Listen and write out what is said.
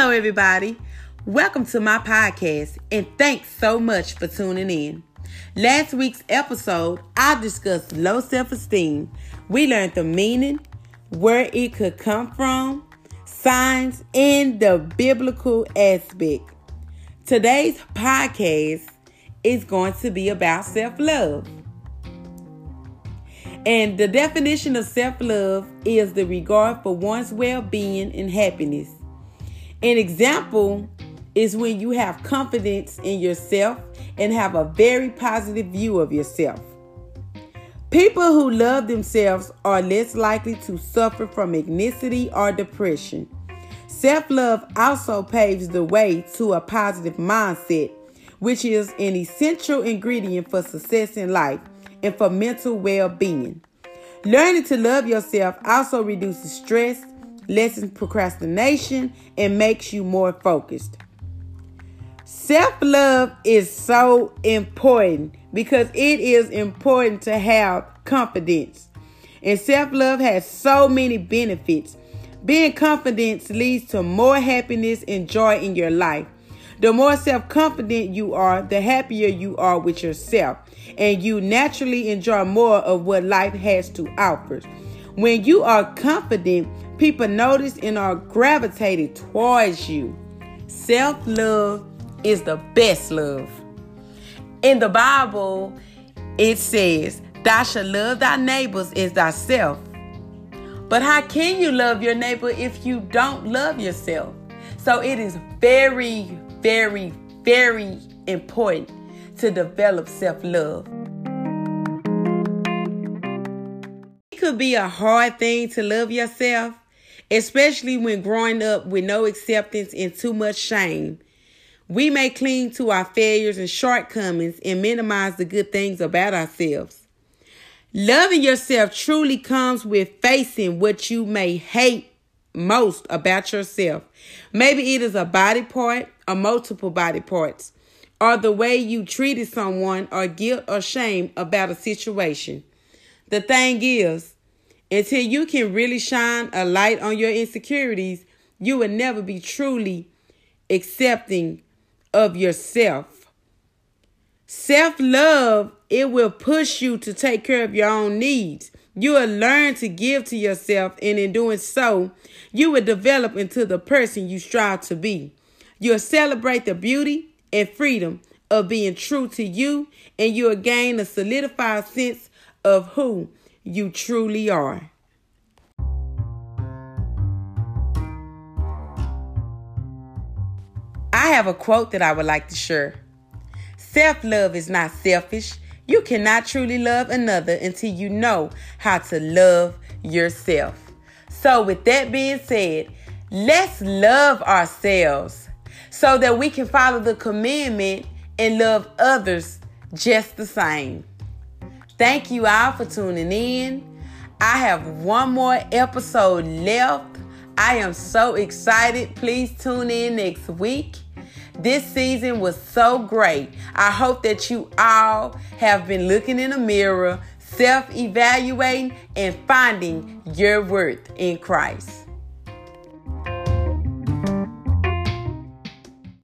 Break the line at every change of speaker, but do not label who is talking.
Hello, everybody. Welcome to my podcast, and thanks so much for tuning in. Last week's episode, I discussed low self esteem. We learned the meaning, where it could come from, signs, and the biblical aspect. Today's podcast is going to be about self love. And the definition of self love is the regard for one's well being and happiness. An example is when you have confidence in yourself and have a very positive view of yourself. People who love themselves are less likely to suffer from anxiety or depression. Self love also paves the way to a positive mindset, which is an essential ingredient for success in life and for mental well being. Learning to love yourself also reduces stress, lessens procrastination, and makes you more focused. Self love is so important because it is important to have confidence. And self love has so many benefits. Being confident leads to more happiness and joy in your life. The more self confident you are, the happier you are with yourself, and you naturally enjoy more of what life has to offer. When you are confident, people notice and are gravitated towards you. Self love is the best love. In the Bible, it says, Thou shalt love thy neighbors as thyself. But how can you love your neighbor if you don't love yourself? So it is very, very, very important to develop self love. It could be a hard thing to love yourself, especially when growing up with no acceptance and too much shame. We may cling to our failures and shortcomings and minimize the good things about ourselves. Loving yourself truly comes with facing what you may hate most about yourself. Maybe it is a body part or multiple body parts, or the way you treated someone, or guilt or shame about a situation. The thing is, until you can really shine a light on your insecurities, you will never be truly accepting of yourself. Self love, it will push you to take care of your own needs. You will learn to give to yourself, and in doing so, you will develop into the person you strive to be. You'll celebrate the beauty and freedom of being true to you, and you'll gain a solidified sense of who you truly are. I have a quote that I would like to share. Self love is not selfish. You cannot truly love another until you know how to love yourself. So, with that being said, let's love ourselves so that we can follow the commandment and love others just the same. Thank you all for tuning in. I have one more episode left. I am so excited. Please tune in next week. This season was so great. I hope that you all have been looking in the mirror, self evaluating, and finding your worth in Christ.